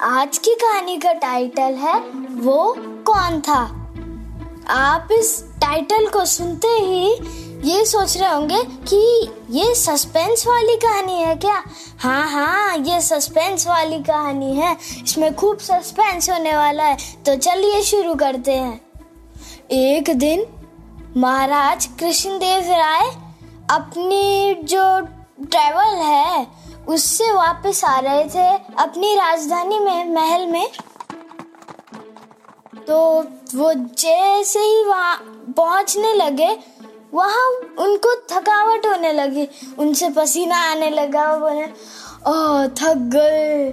आज की कहानी का टाइटल है, वो कौन था? आप इस टाइटल को सुनते ही ये सोच रहे होंगे कि ये सस्पेंस वाली कहानी है क्या? हाँ हाँ ये सस्पेंस वाली कहानी है। इसमें खूब सस्पेंस होने वाला है। तो चलिए शुरू करते हैं। एक दिन महाराज कृष्णदेव राय अपनी जो ट्रेवल है उससे वापस आ रहे थे अपनी राजधानी में, महल में। तो वो जैसे ही वहाँ पहुँचने लगे, वहाँ उनको थकावट होने लगी। उनसे पसीना आने लगा बोले ओह थक गए।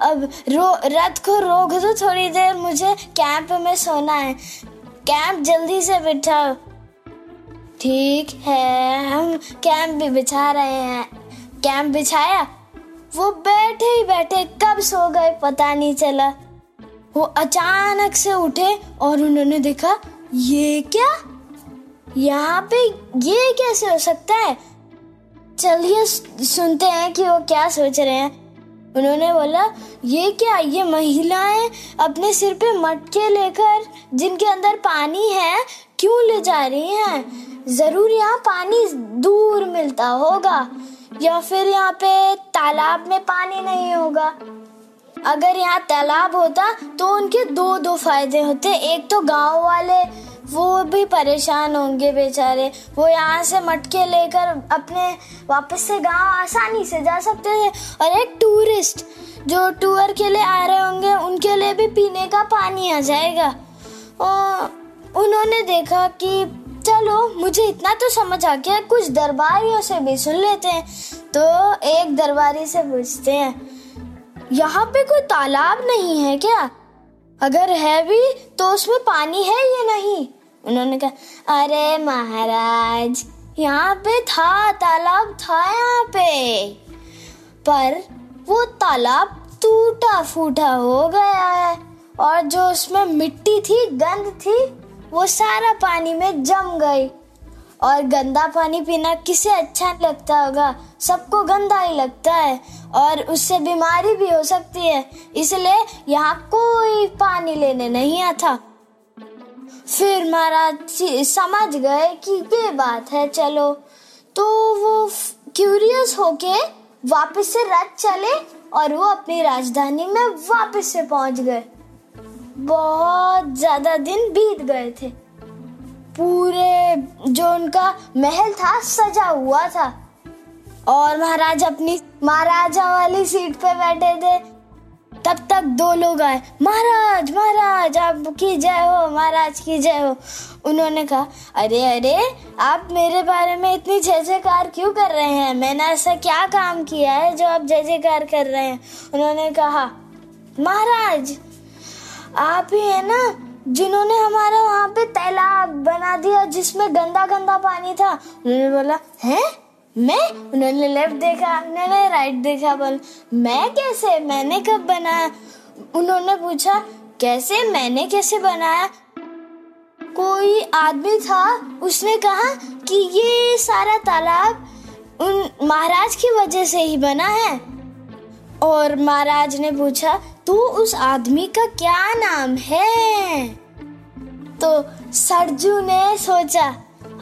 अब रो रथ को रोक दो थोड़ी देर मुझे कैंप में सोना है। कैंप जल्दी से बिठाओ। ठीक है, हम कैंप भी बिछा रहे हैं। कैंप बिछाया। वो बैठे ही बैठे कब सो गए, पता नहीं चला। वो अचानक से उठे और उन्होंने देखा, ये क्या? यहाँ पे ये कैसे हो सकता है? चलिए सुनते हैं कि वो क्या सोच रहे हैं। उन्होंने बोला, ये क्या, ये महिलाएँ अपने सिर पे मटके लेकर, जिनके अंदर पानी है, क्यों ले जा रही हैं? ज़रूर यहाँ पानी दूर मिलता होगा। या फिर यहाँ पे तालाब में पानी नहीं होगा? अगर यहाँ तालाब होता तो उनके दो दो फ़ायदे होते। एक तो गाँव वाले, वो भी परेशान होंगे बेचारे। वो यहाँ से मटके लेकर अपने वापस से गाँव आसानी से जा सकते थे और एक टूरिस्ट जो टूर के लिए आ रहे होंगे, उनके लिए भी पीने का पानी आ जाएगा। और उन्होंने देखा कि चलो, मुझे इतना तो समझ आ गया कुछ दरबारियों से भी सुन लेते हैं। तो एक दरबारी से पूछते हैं, यहाँ पे कोई तालाब नहीं है क्या? अगर है भी तो उसमें पानी है या नहीं? उन्होंने कहा, अरे महाराज, यहाँ पे था, तालाब था यहाँ पे। पर वो तालाब टूटा फूटा हो गया है, और जो उसमें मिट्टी थी गंद थी वो सारा पानी में जम गई। और गंदा पानी पीना किसे अच्छा लगता होगा? सबको गंदा ही लगता है। और उससे बीमारी भी हो सकती है। इसलिए यहाँ कोई पानी लेने नहीं आता। फिर महाराज समझ गए कि ये बात है, चलो। तो वो क्यूरियस होके वापस से रथ चले और वो अपनी राजधानी में वापस से पहुँच गए। बहुत ज़्यादा दिन बीत गए थे। पूरे जो उनका महल था, सजा हुआ था। और महाराज अपनी महाराजा वाली सीट पे बैठे थे। तब तक दो लोग आए। महाराज महाराज, आपकी जय हो, महाराज की जय हो। उन्होंने कहा, अरे अरे, आप मेरे बारे में इतनी जय जयकार क्यों कर रहे हैं? मैंने ऐसा क्या काम किया है जो आप जय जयकार कर रहे हैं? उन्होंने कहा, महाराज आप ही है ना, जिन्होंने हमारा वहाँ पे तालाब बना दिया, जिसमें गंदा गंदा पानी था। उन्होंने बोला, है? मैं? उन्होंने लेफ़्ट देखा मैंने राइट देखा, बोल, मैं कैसे? मैंने कब बनाया? उन्होंने पूछा, कैसे? मैंने कैसे बनाया? कोई आदमी था, उसने कहा कि ये सारा तालाब उन महाराज की वजह से ही बना है। और महाराज ने पूछा, तू उस आदमी का क्या नाम है? तो सरजू ने सोचा,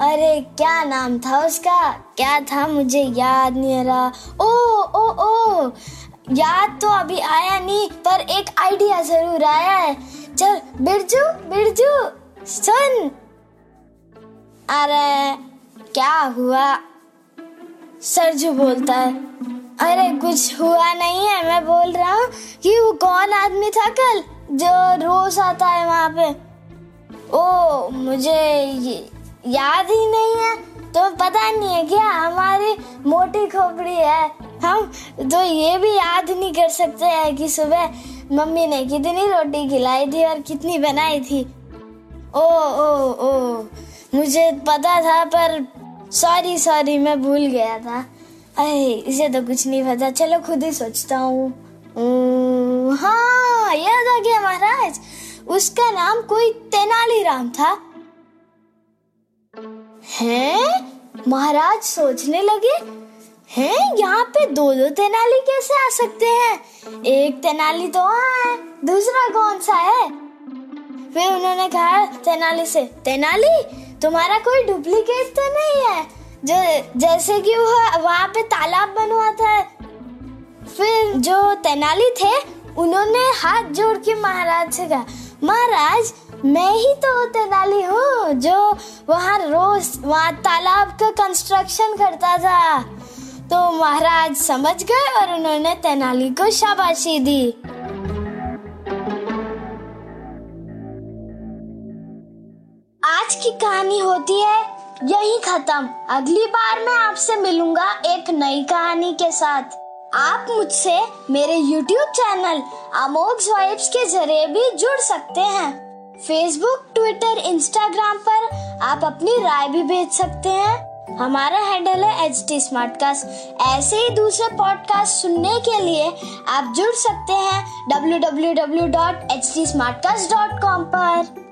अरे, क्या नाम था उसका? क्या था? मुझे याद नहीं आ रहा। ओ ओ ओ, याद तो अभी आया नहीं, पर एक आइडिया ज़रूर आया है। चल, बिरजू बिरजू, सुन। अरे, क्या हुआ? सरजू बोलता है अरे कुछ हुआ नहीं है, मैं बोल रहा हूँ कि वो कौन आदमी था कल जो रोज आता है वहाँ पे? ओ, मुझे याद ही नहीं है तो पता नहीं है क्या हमारी मोटी खोपड़ी है। हम तो ये भी याद नहीं कर सकते हैं कि सुबह मम्मी ने कितनी रोटी खिलाई थी और कितनी बनाई थी। ओ ओ ओ, मुझे पता था पर सॉरी सॉरी, मैं भूल गया था। इसे तो कुछ नहीं पता। चलो खुद ही सोचता हूँ। हाँ याद आ गया महाराज। उसका नाम कोई तेनालीराम था। हैं? महाराज सोचने लगे। हैं, यहाँ पे दो दो तेनाली कैसे आ सकते हैं? एक तेनाली तो वहाँ है, दूसरा कौन सा है? फिर उन्होंने कहा, तेनाली से, तेनाली, तुम्हारा कोई डुप्लीकेट तो नहीं है? जो, जैसे कि वह वहाँ पे तालाब बनवाता था। फिर जो तेनाली थे, उन्होंने हाथ जोड़ के महाराज से कहा, महाराज, मैं ही तो तेनाली हूँ, जो वहाँ रोज, वहाँ तालाब का कंस्ट्रक्शन करता था। तो महाराज समझ गए और उन्होंने तेनाली को शाबाशी दी। आज की कहानी होती है यही खत्म। अगली बार मैं आपसे मिलूँगा एक नई कहानी के साथ। आप मुझसे मेरे YouTube चैनल अमोघ वाइब्स के ज़रिए भी जुड़ सकते हैं। फेसबुक ट्विटर इंस्टाग्राम पर आप अपनी राय भी भेज सकते हैं। हमारा हैंडल है एच टी ऐसे ही दूसरे पॉडकास्ट सुनने के लिए आप जुड़ सकते हैं www.htsmartcast.com पर।